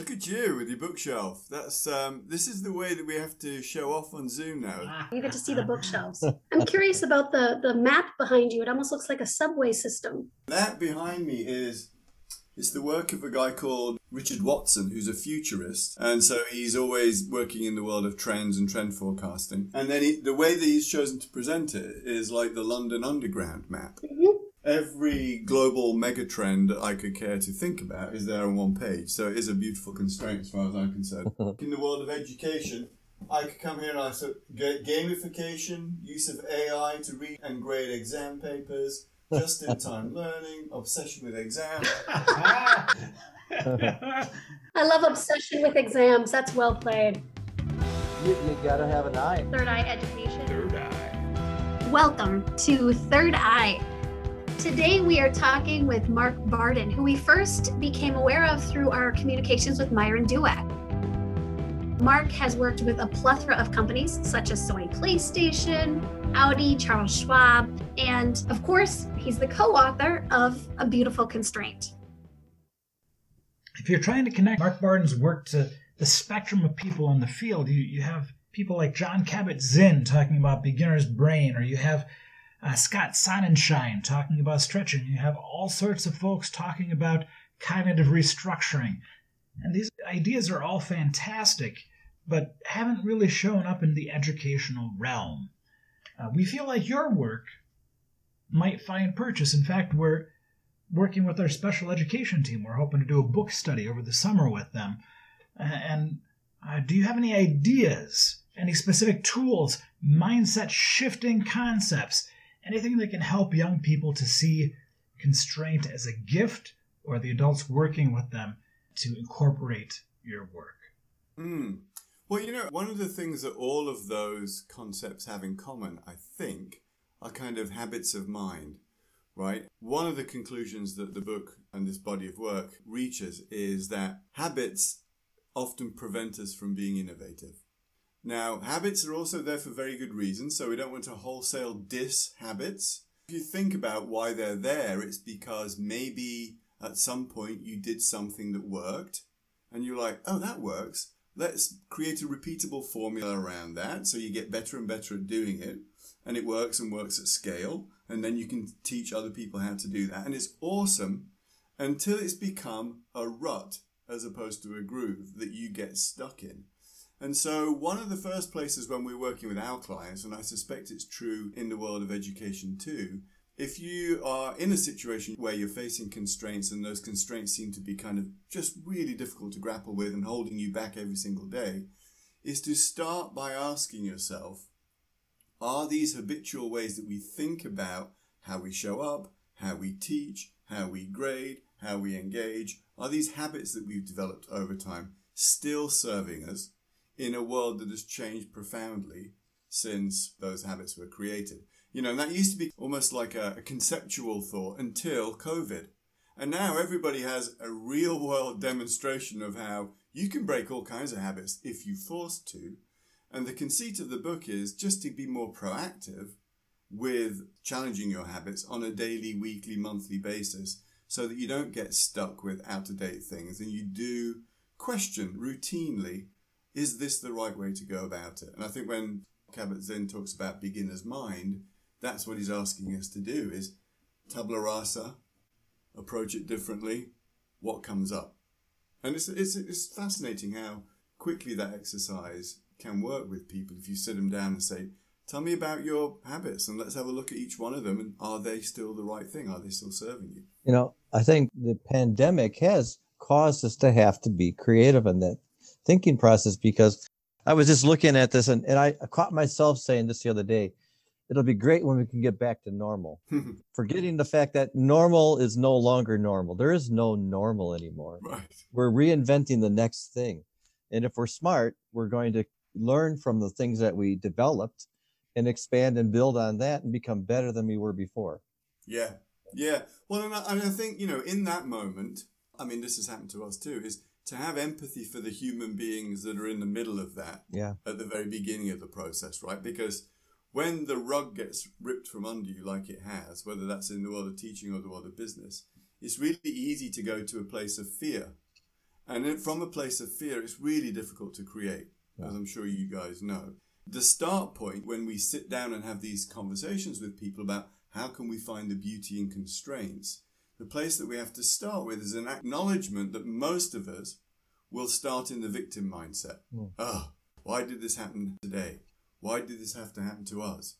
Look at you with your bookshelf. That's um, this is the way that we have to show off on Zoom now. You get to see the bookshelves. I'm curious about the the map behind you. It almost looks like a subway system. That behind me is it's the work of a guy called Richard Watson, who's a futurist, and so he's always working in the world of trends and trend forecasting. And then he, the way that he's chosen to present it is like the London Underground map. Mhm. Every global megatrend that I could care to think about is there on one page. So it is a beautiful constraint as far as I'm concerned. in the world of education, I could come here and I said ga- gamification, use of AI to read and grade exam papers, just-in-time learning, obsession with exams. I love obsession with exams. That's well played. You, you gotta have an eye. Third Eye Education. Third eye. Welcome to Third Eye. Today we are talking with Mark Barden, who we first became aware of through our communications with Myron Dueck. Mark has worked with a plethora of companies such as Sony PlayStation, Audi, Charles Schwab, and of course, he's the co author of A Beautiful Constraint. if you're trying to connect Mark Barden's work to the spectrum of people in the field, you, you have people like Jon Kabat-Zinn talking about beginner's brain, or you have uh, Scott Sonenshein talking about stretching. You have all sorts of folks talking about cognitive restructuring. And these ideas are all fantastic, but haven't really shown up in the educational realm. Uh, we feel like your work might find purchase. In fact, we're working with our special education team. We're hoping to do a book study over the summer with them. And uh, do you have any ideas, any specific tools, mindset shifting concepts, anything that can help young people to see constraint as a gift or the adults working with them to incorporate your work? Hmm. Well, you know, one of the things that all of those concepts have in common, I think, are kind of habits of mind, right? One of the conclusions that the book and this body of work reaches is that habits often prevent us from being innovative. Now, habits are also there for very good reasons, so we don't want to wholesale diss habits. If you think about why they're there, it's because maybe at some point you did something that worked and you're like, oh, that works. Let's create a repeatable formula around that so you get better and better at doing it and it works and works at scale. And then you can teach other people how to do that. And it's awesome until it's become a rut as opposed to a groove that you get stuck in. And so, one of the first places when we're working with our clients, and I suspect it's true in the world of education too, if you are in a situation where you're facing constraints and those constraints seem to be kind of just really difficult to grapple with and holding you back every single day, is to start by asking yourself, are these habitual ways that we think about how we show up, how we teach, how we grade, how we engage, are these habits that we've developed over time still serving us in a world that has changed profoundly since those habits were created? You know, that used to be almost like a, a conceptual thought until COVID. And now everybody has a real world demonstration of how you can break all kinds of habits if you forced to. And the conceit of the book is just to be more proactive with challenging your habits on a daily, weekly, monthly basis so that you don't get stuck with out of date things and you do question routinely is this the right way to go about it? And I think when Kabat-Zinn talks about beginner's mind, that's what he's asking us to do is tabula rasa, approach it differently, what comes up. And it's, it's, it's fascinating how quickly that exercise can work with people if you sit them down and say, tell me about your habits and let's have a look at each one of them and are they still the right thing? Are they still serving you? You know, I think the pandemic has caused us to have to be creative in that thinking process because I was just looking at this and, and I caught myself saying this the other day. It'll be great when we can get back to normal. Forgetting the fact that normal is no longer normal. There is no normal anymore. right. We're reinventing the next thing. And if we're smart, we're going to learn from the things that we developed and expand and build on that and become better than we were before. Yeah, yeah. Well, and I, and I think, you know, in that moment, I mean, this has happened to us too, is to have empathy for the human beings that are in the middle of that Yeah. at the very beginning of the process, right? Because when the rug gets ripped from under you, like it has, whether that's in the world of teaching or the world of business, it's really easy to go to a place of fear. And from a place of fear, it's really difficult to create, as I'm sure you guys know. The start point when we sit down and have these conversations with people about how can we find the beauty in constraints, the place that we have to start with is an acknowledgement that most of us will start in the victim mindset. Mm. Oh, why did this happen today? Why did this have to happen to us?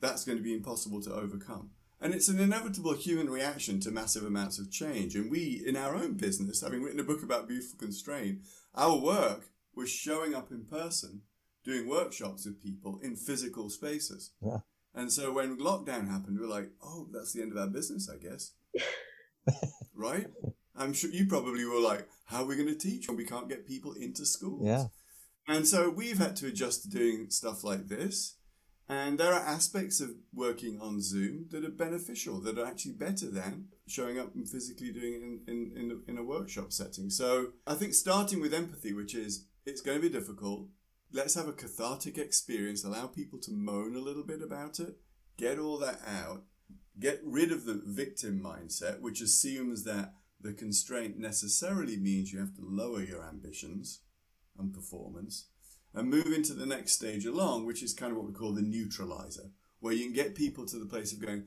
That's going to be impossible to overcome. And it's an inevitable human reaction to massive amounts of change. And we, in our own business, having written a book about beautiful constraint, our work was showing up in person, doing workshops with people in physical spaces. Yeah. And so when lockdown happened, we were like, oh, that's the end of our business, I guess. right? I'm sure you probably were like, how are we going to teach when we can't get people into schools? Yeah. And so we've had to adjust to doing stuff like this. And there are aspects of working on Zoom that are beneficial, that are actually better than showing up and physically doing it in, in, in, in a workshop setting. So I think starting with empathy, which is it's going to be difficult. Let's have a cathartic experience, allow people to moan a little bit about it, get all that out, get rid of the victim mindset, which assumes that the constraint necessarily means you have to lower your ambitions and performance and move into the next stage along, which is kind of what we call the neutralizer, where you can get people to the place of going,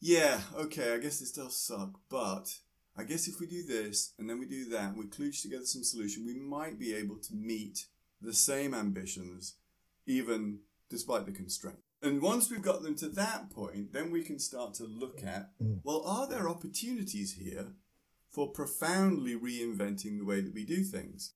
yeah, okay, I guess this does suck, but I guess if we do this and then we do that, we kludge together some solution, we might be able to meet the same ambitions, even despite the constraint. And once we've got them to that point, then we can start to look at, well, are there opportunities here for profoundly reinventing the way that we do things?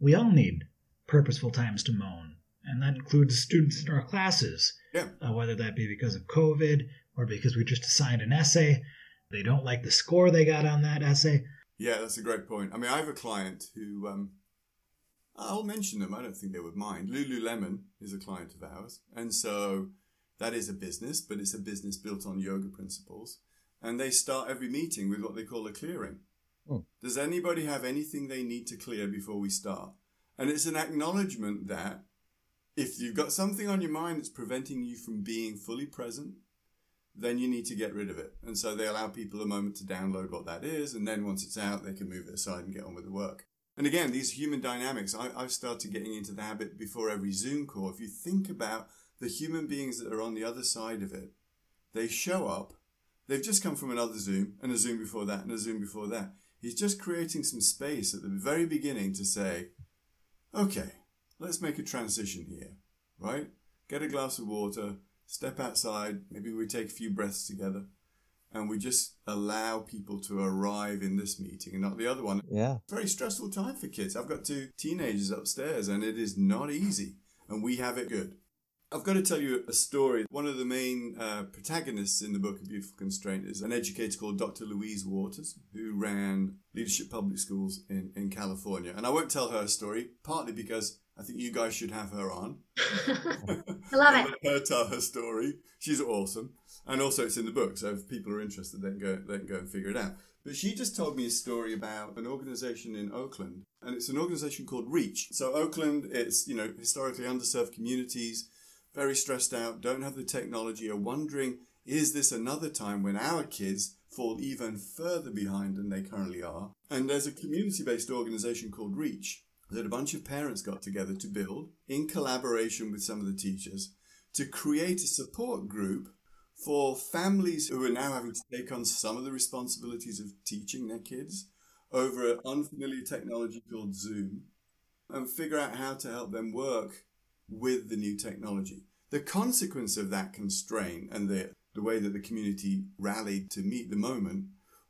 We all need purposeful times to moan, and that includes students in our classes, Yeah. uh, whether that be because of COVID or because we just assigned an essay. They don't like the score they got on that essay. Yeah, that's a great point. I mean, I have a client who, um, I'll mention them. I don't think they would mind. Lululemon is a client of ours. And so that is a business, but it's a business built on yoga principles. And they start every meeting with what they call a clearing. Hmm. Does anybody have anything they need to clear before we start? And it's an acknowledgement that if you've got something on your mind that's preventing you from being fully present, then you need to get rid of it. And so they allow people a moment to download what that is, and then once it's out, they can move it aside and get on with the work. And again, these human dynamics, I, I've started getting into the habit before every Zoom call. If you think about the human beings that are on the other side of it, they show up, they've just come from another Zoom, and a Zoom before that, and a Zoom before that. He's just creating some space at the very beginning to say, okay, let's make a transition here, right? Get a glass of water, step outside, maybe we take a few breaths together, and we just allow people to arrive in this meeting and not the other one. Yeah. Very stressful time for kids. I've got two teenagers upstairs, and it is not easy, and we have it good. I've got to tell you a story. One of the main uh, protagonists in the book, A Beautiful Constraint, is an educator called Dr. Louise Waters, who ran leadership public schools in, in California. And I won't tell her story, partly because I think you guys should have her on. I love it. Let her tell her story. She's awesome. And also it's in the book, so if people are interested, they can go, they can go and figure it out. But she just told me a story about an organization in Oakland, and it's an organization called Reach. So Oakland, it's, you know, historically underserved communities, very stressed out, don't have the technology, are wondering, is this another time when our kids fall even further behind than they currently are? And there's a community-based organization called Reach that a bunch of parents got together to build in collaboration with some of the teachers to create a support group for families who are now having to take on some of the responsibilities of teaching their kids over an unfamiliar technology called Zoom and figure out how to help them work with the new technology. The consequence of that constraint and the, the way that the community rallied to meet the moment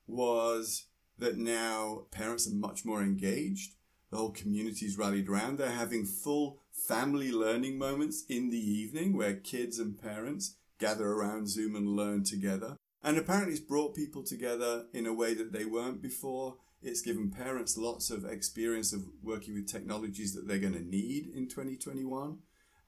was that now parents are much more engaged. The whole community's rallied around. They're having full family learning moments in the evening where kids and parents gather around Zoom and learn together. And apparently it's brought people together in a way that they weren't before. It's given parents lots of experience of working with technologies that they're going to need in 2021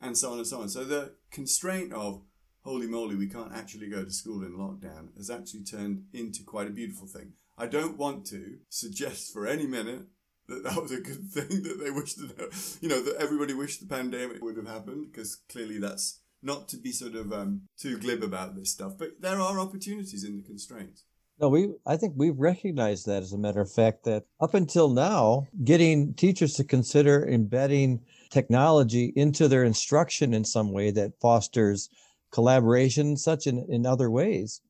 and so on and so on. So the constraint of, holy moly, we can't actually go to school in lockdown has actually turned into quite a beautiful thing. I don't want to suggest for any minute that that was a good thing that they wished that, you know, that everybody wished the pandemic would have happened because clearly that's not to be sort of um, too glib about this stuff. But there are opportunities in the constraints. No, we I think we've recognized that as a matter of fact that up until now, getting teachers to consider embedding technology into their instruction in some way that fosters collaboration such in, in other ways.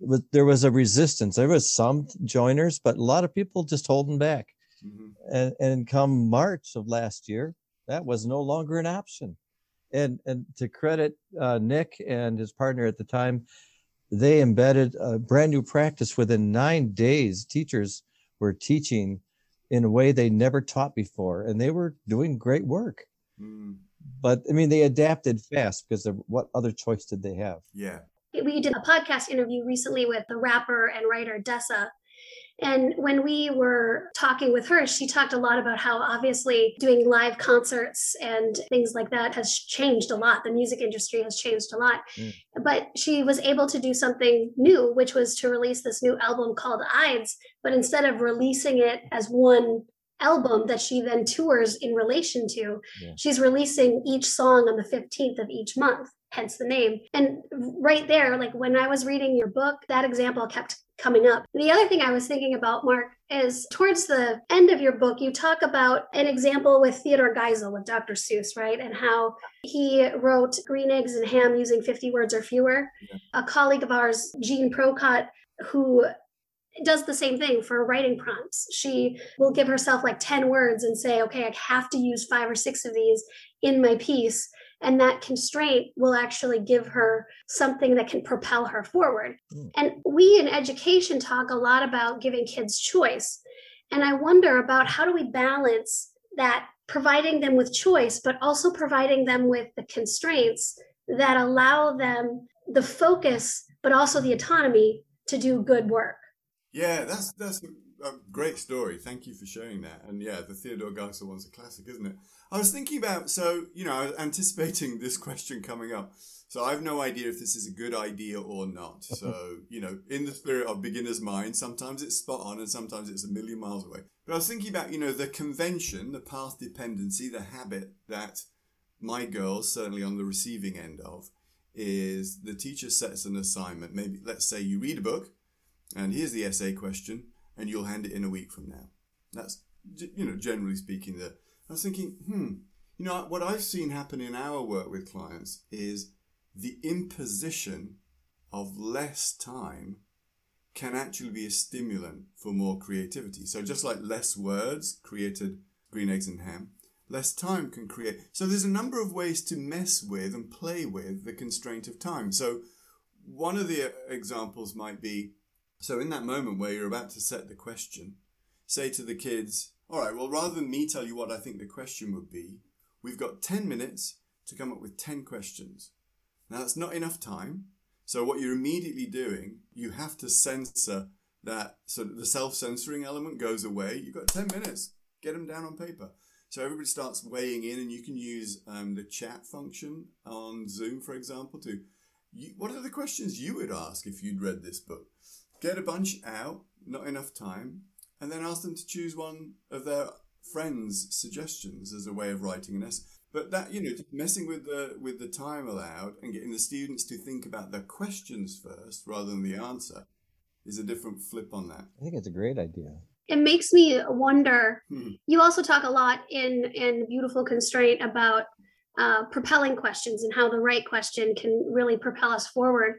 but There was a resistance. There was some joiners, but a lot of people just holding back. Mm-hmm. And and come March of last year, that was no longer an option. And and to credit uh, Nick and his partner at the time, they embedded a brand new practice within nine days. Teachers were teaching in a way they never taught before, and they were doing great work. Mm. But I mean, they adapted fast because of what other choice did they have? Yeah. We did a podcast interview recently with the rapper and writer Dessa, and when we were talking with her, she talked a lot about how obviously doing live concerts and things like that has changed a lot. The music industry has changed a lot. Mm. But she was able to do something new, which was to release this new album called Ides. But instead of releasing it as one album that she then tours in relation to, yeah. she's releasing each song on the 15th of each month hence the name. And right there, like when I was reading your book, that example kept coming up. The other thing I was thinking about, Mark, is towards the end of your book, you talk about an example with Theodore Geisel with Dr. Seuss, right? And how he wrote Green Eggs and Ham using 50 words or fewer. Yeah. A colleague of ours, Jean Procott, who does the same thing for writing prompts. She will give herself like 10 words and say, okay, I have to use five or six of these in my piece and that constraint will actually give her something that can propel her forward. Mm. And we in education talk a lot about giving kids choice. And I wonder about how do we balance that providing them with choice, but also providing them with the constraints that allow them the focus, but also the autonomy to do good work. Yeah, that's that's a great story. Thank you for sharing that. And yeah, the Theodore Geisel one's a classic, isn't it? I was thinking about, so, you know, I was anticipating this question coming up. So I have no idea if this is a good idea or not. So, you know, in the spirit of beginner's mind, sometimes it's spot on and sometimes it's a million miles away. But I was thinking about, you know, the convention, the path dependency, the habit that my girls, certainly on the receiving end of, is the teacher sets an assignment. Maybe, let's say you read a book and here's the essay question and you'll hand it in a week from now. That's, you know, generally speaking, the I was thinking, hmm, you know, what I've seen happen in our work with clients is the imposition of less time can actually be a stimulant for more creativity. So just like less words created green eggs and ham, less time can create. So there's a number of ways to mess with and play with the constraint of time. So one of the examples might be, so in that moment where you're about to set the question, say to the kids, all right, well, rather than me tell you what I think the question would be, we've got 10 minutes to come up with 10 questions. Now, that's not enough time. So, what you're immediately doing, you have to censor that. So, the self censoring element goes away. You've got 10 minutes, get them down on paper. So, everybody starts weighing in, and you can use um, the chat function on Zoom, for example, to you, what are the questions you would ask if you'd read this book? Get a bunch out, not enough time, and then ask them to choose one of their friends' suggestions as a way of writing an essay. But that you know, messing with the with the time allowed and getting the students to think about the questions first rather than the answer is a different flip on that. I think it's a great idea. It makes me wonder. Hmm. You also talk a lot in in Beautiful Constraint about uh, propelling questions and how the right question can really propel us forward.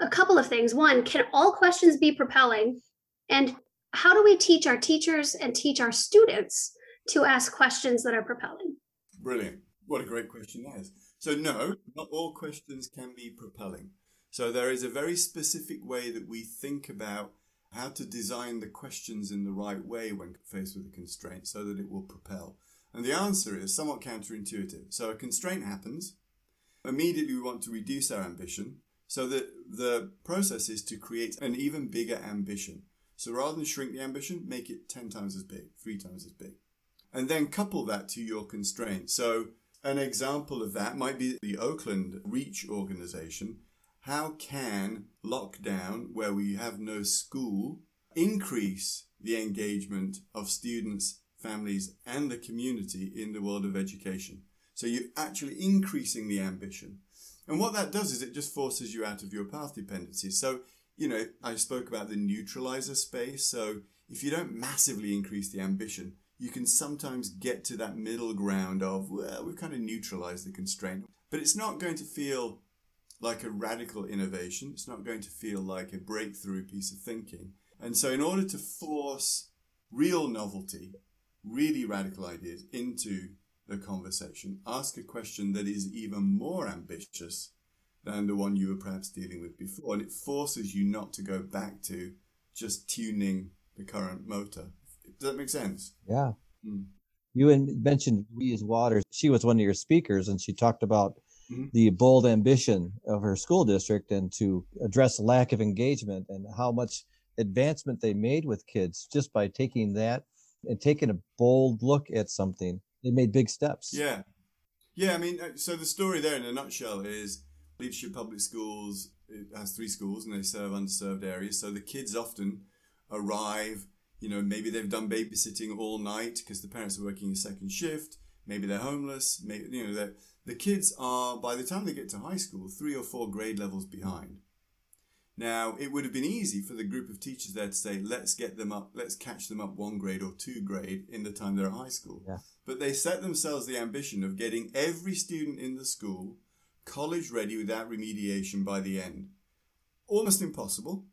A couple of things. One, can all questions be propelling? And how do we teach our teachers and teach our students to ask questions that are propelling? Brilliant. What a great question that is. So, no, not all questions can be propelling. So, there is a very specific way that we think about how to design the questions in the right way when faced with a constraint so that it will propel. And the answer is somewhat counterintuitive. So, a constraint happens. Immediately, we want to reduce our ambition. So, that the process is to create an even bigger ambition. So rather than shrink the ambition, make it 10 times as big, three times as big. And then couple that to your constraint. So an example of that might be the Oakland Reach organization. How can lockdown, where we have no school, increase the engagement of students, families, and the community in the world of education? So you're actually increasing the ambition. And what that does is it just forces you out of your path dependencies. So you know, I spoke about the neutralizer space. So if you don't massively increase the ambition, you can sometimes get to that middle ground of, well, we've kind of neutralized the constraint. But it's not going to feel like a radical innovation. It's not going to feel like a breakthrough piece of thinking. And so, in order to force real novelty, really radical ideas into the conversation, ask a question that is even more ambitious than the one you were perhaps dealing with before. And it forces you not to go back to just tuning the current motor. Does that make sense? Yeah. Mm. You mentioned Louise Waters. She was one of your speakers, and she talked about mm-hmm. the bold ambition of her school district and to address lack of engagement and how much advancement they made with kids just by taking that and taking a bold look at something. They made big steps. Yeah. Yeah, I mean, uh, so the story there in a nutshell is Leadership Public Schools it has three schools and they serve underserved areas. So the kids often arrive, you know, maybe they've done babysitting all night because the parents are working a second shift. Maybe they're homeless. Maybe, you know, the kids are, by the time they get to high school, three or four grade levels behind. Now, it would have been easy for the group of teachers there to say, let's get them up, let's catch them up one grade or two grade in the time they're at high school. Yeah. But they set themselves the ambition of getting every student in the school college ready without remediation by the end. Almost impossible.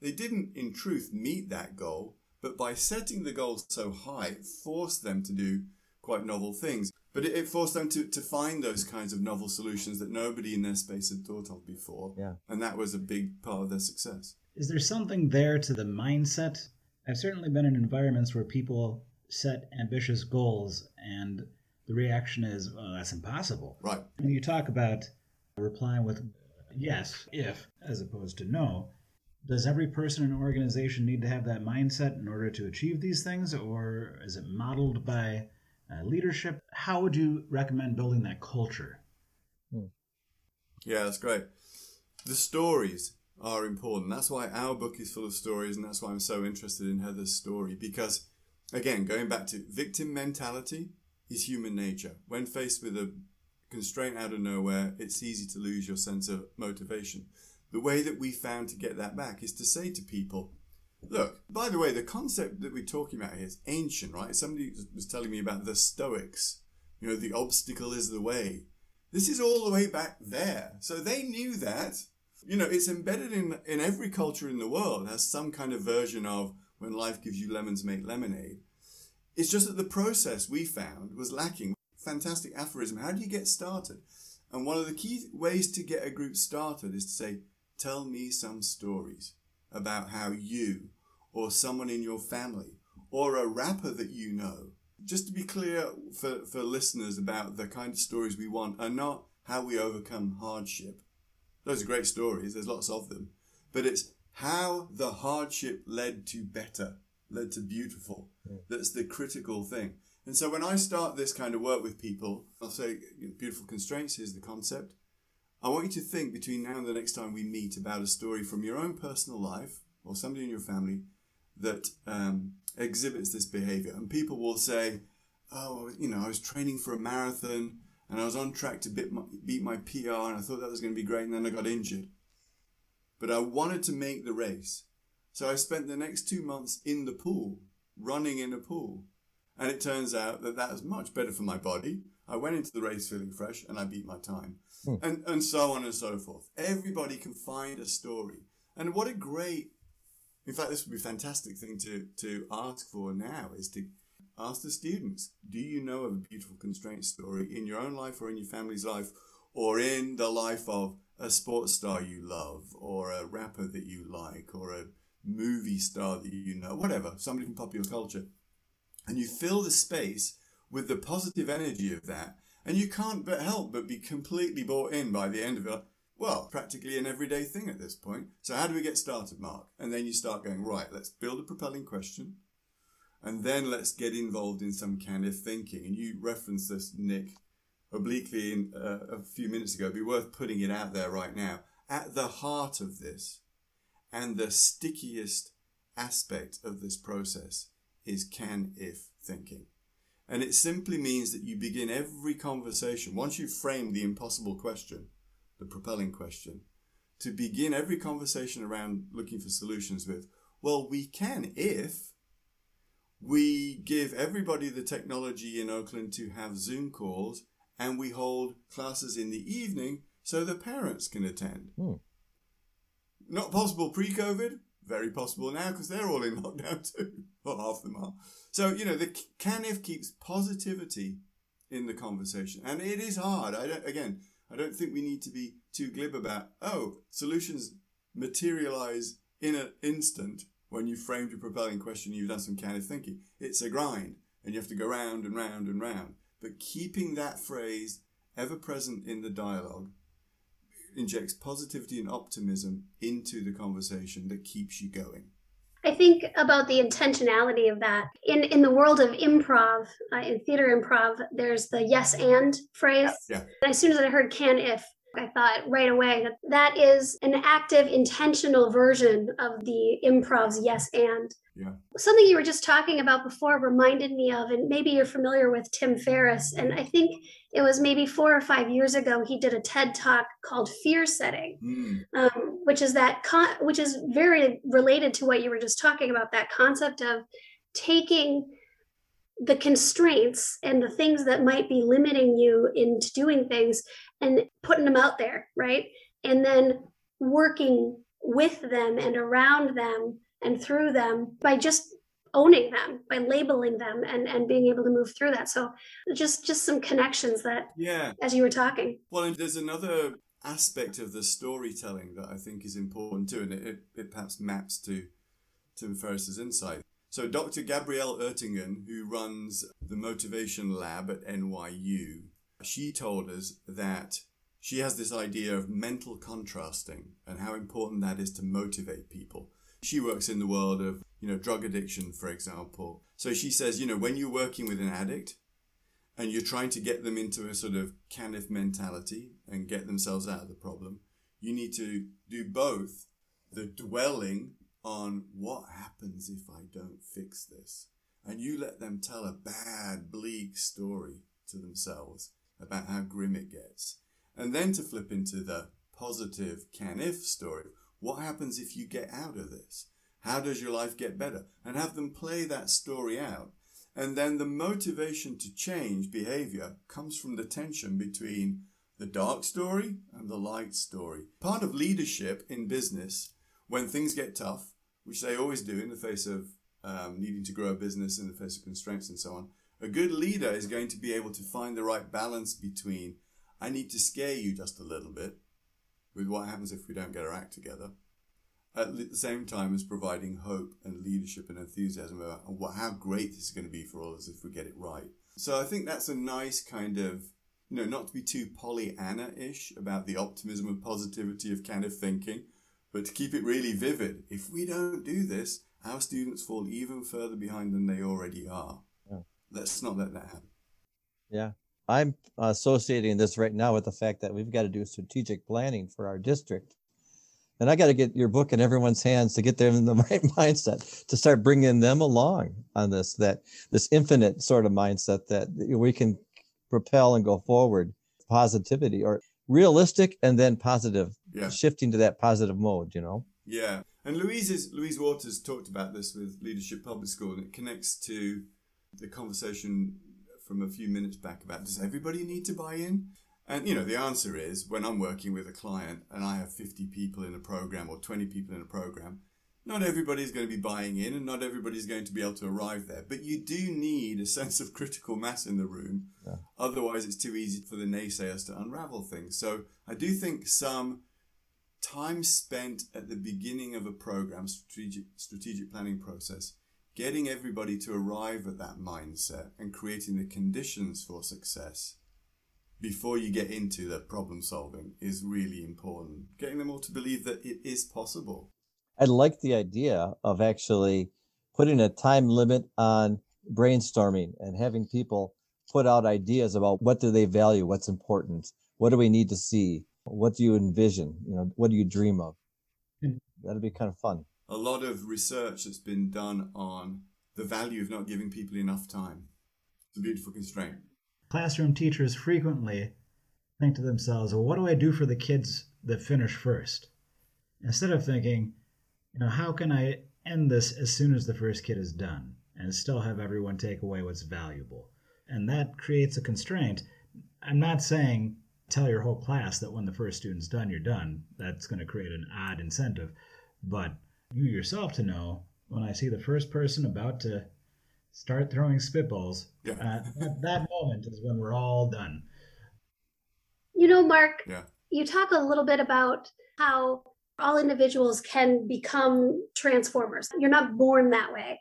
They didn't, in truth, meet that goal, but by setting the goal so high, it forced them to do quite novel things. But it, it, forced them to, to find those kinds of novel solutions that nobody in their space had thought of before. Yeah. And that was a big part of their success. Is there something there to the mindset? I've certainly been in environments where people set ambitious goals and the reaction is, well, that's impossible. Right. When you talk about replying with yes, if, as opposed to no, does every person in an organization need to have that mindset in order to achieve these things, or is it modeled by uh, leadership? How would you recommend building that culture? Hmm. Yeah, that's great. The stories are important. That's why our book is full of stories, and that's why I'm so interested in Heather's story. Because, again, going back to victim mentality, is human nature. When faced with a constraint out of nowhere, it's easy to lose your sense of motivation. The way that we found to get that back is to say to people, look, by the way, the concept that we're talking about here is ancient, right? Somebody was telling me about the Stoics. You know, the obstacle is the way. This is all the way back there. So they knew that. You know, it's embedded in, in every culture in the world, has some kind of version of when life gives you lemons, make lemonade. It's just that the process we found was lacking. Fantastic aphorism. How do you get started? And one of the key ways to get a group started is to say, tell me some stories about how you or someone in your family or a rapper that you know. Just to be clear for, for listeners about the kind of stories we want are not how we overcome hardship. Those are great stories. There's lots of them. But it's how the hardship led to better led to beautiful. Yeah. That's the critical thing. And so when I start this kind of work with people, I'll say, beautiful constraints, here's the concept. I want you to think between now and the next time we meet about a story from your own personal life or somebody in your family that um, exhibits this behavior. And people will say, oh, you know, I was training for a marathon and I was on track to beat my, beat my PR and I thought that was going to be great and then I got injured. But I wanted to make the race. So I spent the next two months in the pool, running in a pool. And it turns out that that was much better for my body. I went into the race feeling fresh and I beat my time. Hmm. And, and so on and so forth. Everybody can find a story. And what a great, in fact, this would be a fantastic thing to, to ask for now is to ask the students, do you know of a beautiful constraint story in your own life or in your family's life or in the life of a sports star you love or a rapper that you like or a movie star that you know, whatever, somebody from popular culture. And you fill the space with the positive energy of that. And you can't but help but be completely bought in by the end of it. Well, practically an everyday thing at this point. So how do we get started, Mark? And then you start going, right, let's build a propelling question. And then let's get involved in some kind of thinking. And you referenced this, Nick, obliquely in, uh, a few minutes ago. It'd be worth putting it out there right now. At the heart of this and the stickiest aspect of this process is can if thinking. And it simply means that you begin every conversation, once you've framed the impossible question, the propelling question, to begin every conversation around looking for solutions with, well, we can if we give everybody the technology in Oakland to have Zoom calls and we hold classes in the evening so the parents can attend. Hmm. Not possible pre COVID, very possible now because they're all in lockdown too, or half of them are. So, you know, the CANIF keeps positivity in the conversation. And it is hard. I don't, again, I don't think we need to be too glib about, oh, solutions materialize in an instant when you've framed your propelling question, you've done some of thinking. It's a grind and you have to go round and round and round. But keeping that phrase ever present in the dialogue injects positivity and optimism into the conversation that keeps you going. I think about the intentionality of that. In in the world of improv, uh, in theater improv, there's the yes and phrase. Yeah. And as soon as I heard can if, I thought right away that that is an active, intentional version of the improv's yes and. Yeah. Something you were just talking about before reminded me of, and maybe you're familiar with Tim Ferriss. And I think it was maybe four or five years ago he did a TED talk called Fear Setting, Mm, um, which is that con- which is very related to what you were just talking about. That concept of taking the constraints and the things that might be limiting you into doing things and putting them out there, right? And then working with them and around them and through them by just owning them, by labeling them and, and being able to move through that. So just just some connections that yeah. as you were talking. Well, and there's another aspect of the storytelling that I think is important too, and it, it, it perhaps maps to Tim Ferriss's insight. So, Dr. Gabriele Oettingen, who runs the Motivation Lab at NYU, she told us that she has this idea of mental contrasting and how important that is to motivate people. She works in the world of, you know, drug addiction, for example. So she says, you know, when you're working with an addict, and you're trying to get them into a sort of CANIF mentality and get themselves out of the problem, you need to do both the dwelling on what happens if I don't fix this. And you let them tell a bad, bleak story to themselves about how grim it gets. And then to flip into the positive CANIF story. What happens if you get out of this? How does your life get better? And have them play that story out. And then the motivation to change behavior comes from the tension between the dark story and the light story. Part of leadership in business, when things get tough, which they always do in the face of um, needing to grow a business, in the face of constraints and so on, a good leader is going to be able to find the right balance between I need to scare you just a little bit with what happens if we don't get our act together at the same time as providing hope and leadership and enthusiasm about how great this is going to be for all of us if we get it right. So I think that's a nice kind of, you know, not to be too Pollyanna-ish about the optimism and positivity of kind of thinking, but to keep it really vivid. If we don't do this, our students fall even further behind than they already are. Yeah. Let's not let that happen. Yeah. I'm associating this right now with the fact that we've got to do strategic planning for our district. And I got to get your book in everyone's hands to get them in the right mindset to start bringing them along on this, that this infinite sort of mindset that we can propel and go forward, positivity or realistic and then positive, Yeah. shifting to that positive mode, you know? Yeah. And Louise is, Louise Waters talked about this with Leadership Public School, and it connects to the conversation from a few minutes back about does everybody need to buy in? And you know, the answer is when I'm working with a client and I have 50 people in a program or 20 people in a program, not everybody's going to be buying in and not everybody's going to be able to arrive there. But you do need a sense of critical mass in the room. Yeah. Otherwise, it's too easy for the naysayers to unravel things. So I do think some time spent at the beginning of a program, strategic, strategic planning process, getting everybody to arrive at that mindset and creating the conditions for success before you get into the problem solving is really important. Getting them all to believe that it is possible. I like the idea of actually putting a time limit on brainstorming and having people put out ideas about what do they value, what's important, what do we need to see, what do you envision, you know, what do you dream of? Mm. That'd be kind of fun. A lot of research that's been done on the value of not giving people enough time. It's a beautiful constraint. Classroom teachers frequently think to themselves, well, what do I do for the kids that finish first? instead of thinking, you know, how can I end this as soon as the first kid is done and still have everyone take away what's valuable? And that creates a constraint. I'm not saying tell your whole class that when the first student's done, you're done. That's going to create an odd incentive. But you yourself to know when I see the first person about to start throwing spitballs, Yeah. uh, that moment is when we're all done. You know, Mark, Yeah. you talk a little bit about how all individuals can become transformers. You're not born that way.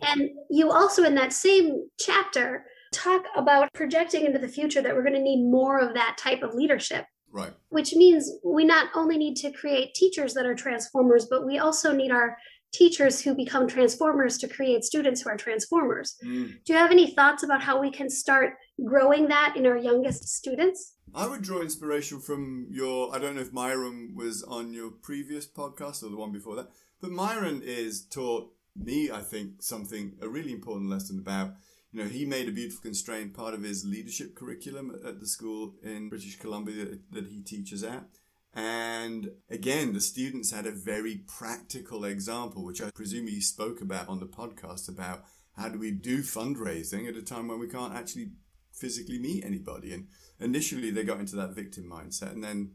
And you also, in that same chapter, talk about projecting into the future that we're going to need more of that type of leadership, Right. which means we not only need to create teachers that are transformers, but we also need our teachers who become transformers to create students who are transformers. Mm. Do you have any thoughts about how we can start growing that in our youngest students? I would draw inspiration from your. I don't know if Myron was on your previous podcast or the one before that, but Myron is taught me, I think, something a really important lesson about. You know, he made a beautiful constraint part of his leadership curriculum at the school in British Columbia that, that he teaches at. And again, the students had a very practical example, which I presume he spoke about on the podcast about how do we do fundraising at a time when we can't actually physically meet anybody. And initially they got into that victim mindset and then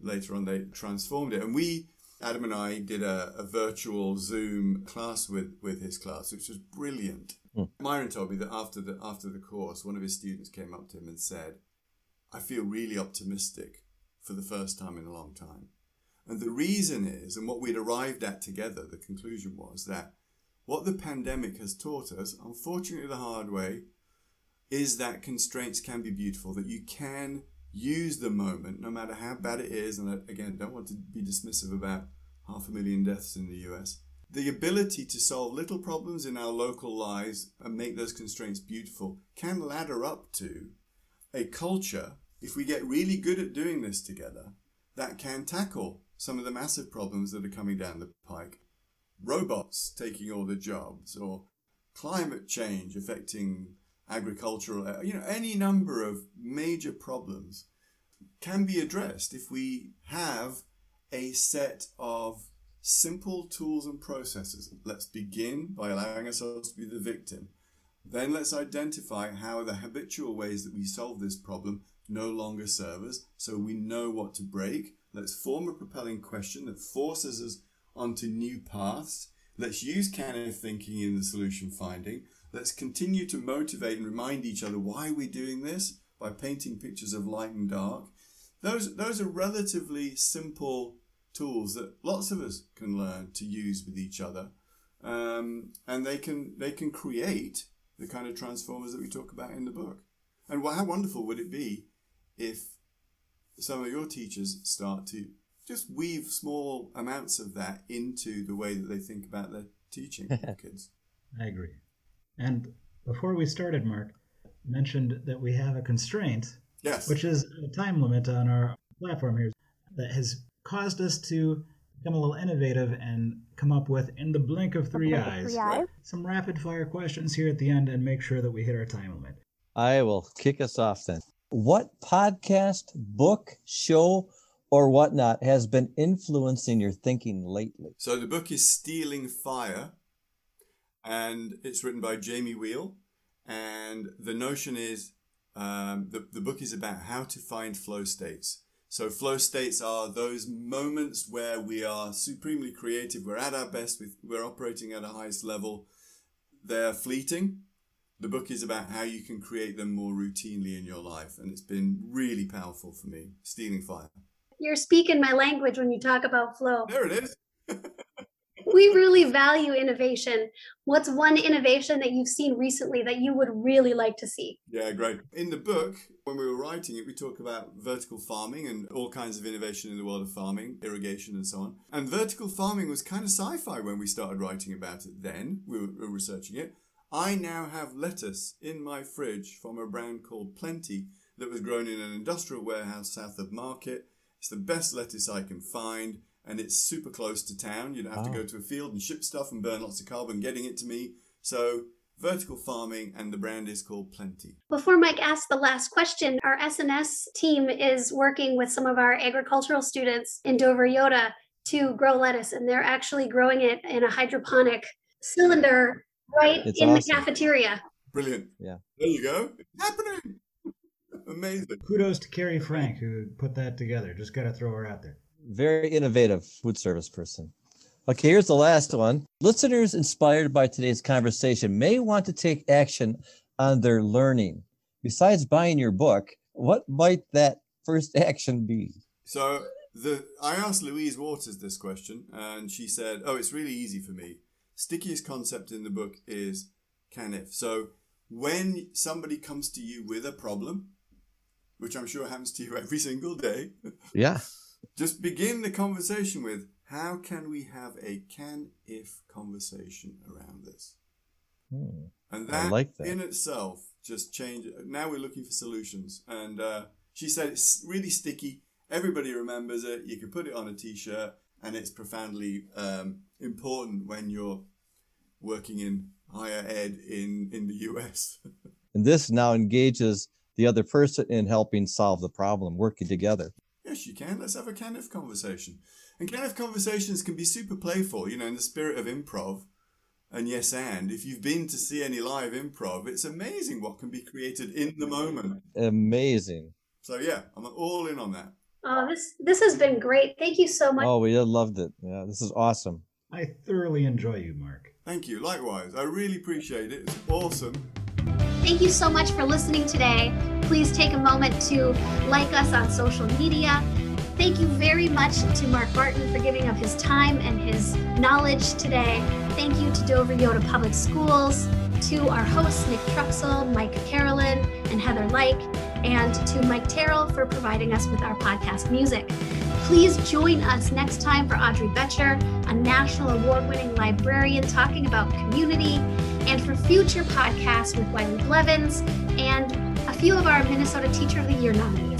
later on they transformed it. And we, Adam and I, did a, a virtual Zoom class with, with his class, which was brilliant. Hmm. Myron told me that after the after the course, one of his students came up to him and said, I feel really optimistic for the first time in a long time. And the reason is, and what we'd arrived at together, the conclusion was that what the pandemic has taught us, unfortunately the hard way, is that constraints can be beautiful, that you can use the moment, no matter how bad it is. And I, again, don't want to be dismissive about half a million deaths in the US. The ability to solve little problems in our local lives and make those constraints beautiful can ladder up to a culture, if we get really good at doing this together, that can tackle some of the massive problems that are coming down the pike. Robots taking all the jobs, or climate change affecting agricultural, uh, you know, any number of major problems can be addressed if we have a set of simple tools and processes. Let's begin by allowing ourselves to be the victim. Then let's identify how the habitual ways that we solve this problem no longer serve us, so we know what to break. Let's form a propelling question that forces us onto new paths. Let's use can if thinking in the solution finding. Let's continue to motivate and remind each other why we're doing this by painting pictures of light and dark. Those, those are relatively simple tools that lots of us can learn to use with each other. Um, and they can, they can create the kind of transformers that we talk about in the book. And how wonderful would it be if some of your teachers start to just weave small amounts of that into the way that they think about their teaching kids? I agree. And before we started, Mark mentioned that we have a constraint, Yes. which is a time limit on our platform here that has caused us to become a little innovative and come up with, in the blink of three eyes, Right. some rapid fire questions here at the end and make sure that we hit our time limit. I will kick us off then. What podcast, book, show, or whatnot has been influencing your thinking lately? So the book is Stealing Fire, and it's written by Jamie Wheal. And the notion is um, the, the book is about how to find flow states. So flow states are those moments where we are supremely creative, we're at our best, we- we're operating at a highest level. They're fleeting. The book is about how you can create them more routinely in your life, and it's been really powerful for me. Stealing Fire. You're speaking my language when you talk about flow. There it is. We really value innovation. What's one innovation that you've seen recently that you would really like to see? Yeah, great. In the book, when we were writing it, we talk about vertical farming and all kinds of innovation in the world of farming, irrigation, and so on. And vertical farming was kind of sci fi when we started writing about it then. We were, we were researching it. I now have lettuce in my fridge from a brand called Plenty that was grown in an industrial warehouse south of Market. It's the best lettuce I can find, and it's super close to town. You don't have to go ah. to a field and ship stuff and burn lots of carbon getting it to me. So, vertical farming, and the brand is called Plenty. Before Mike asks the last question, our SNS team is working with some of our agricultural students in Dover-Eyota to grow lettuce, and they're actually growing it in a hydroponic cylinder right It's in awesome. the cafeteria. Brilliant. Yeah. There you go. It's happening. Amazing. Kudos to Carrie Frank who put that together. Just got to throw her out there. Very innovative food service person. Okay, here's the last one. Listeners inspired by today's conversation may want to take action on their learning. Besides buying your book, what might that first action be? So the I asked Louise Waters this question, and she said, "Oh, it's really easy for me. Stickiest concept in the book is can if. So when somebody comes to you with a problem, which I'm sure happens to you every single day, Yeah. Just begin the conversation with how can we have a can if conversation around this Hmm. and that, like that. in itself just change now we're looking for solutions and uh, she said it's really sticky everybody remembers it you can put it on a t-shirt and it's profoundly um, important when you're working in higher ed in, in the us And this now engages the other person in helping solve the problem, working together. Yes, you can. Let's have a can if conversation. And can if conversations can be super playful, you know, in the spirit of improv. And yes, and if you've been to see any live improv, it's amazing what can be created in the moment. Amazing. So yeah, I'm all in on that. Oh, this this has been great. Thank you so much. Oh, we loved it. Yeah, this is awesome. I thoroughly enjoy you, Mark. Thank you. Likewise, I really appreciate it. It's awesome. Thank you so much for listening today. Please take a moment to like us on social media. Thank you very much to Mark Barden for giving up his time and his knowledge today. Thank you to Dover-Eyota Public Schools, to our hosts Nick Truxell, Mike Carolyn, and Heather Like, and to Mike Terrell for providing us with our podcast music. Please join us next time for Audrey Betcher, a national award winning librarian talking about community, and for future podcasts with Wiley Blevins and a few of our Minnesota Teacher of the Year nominees.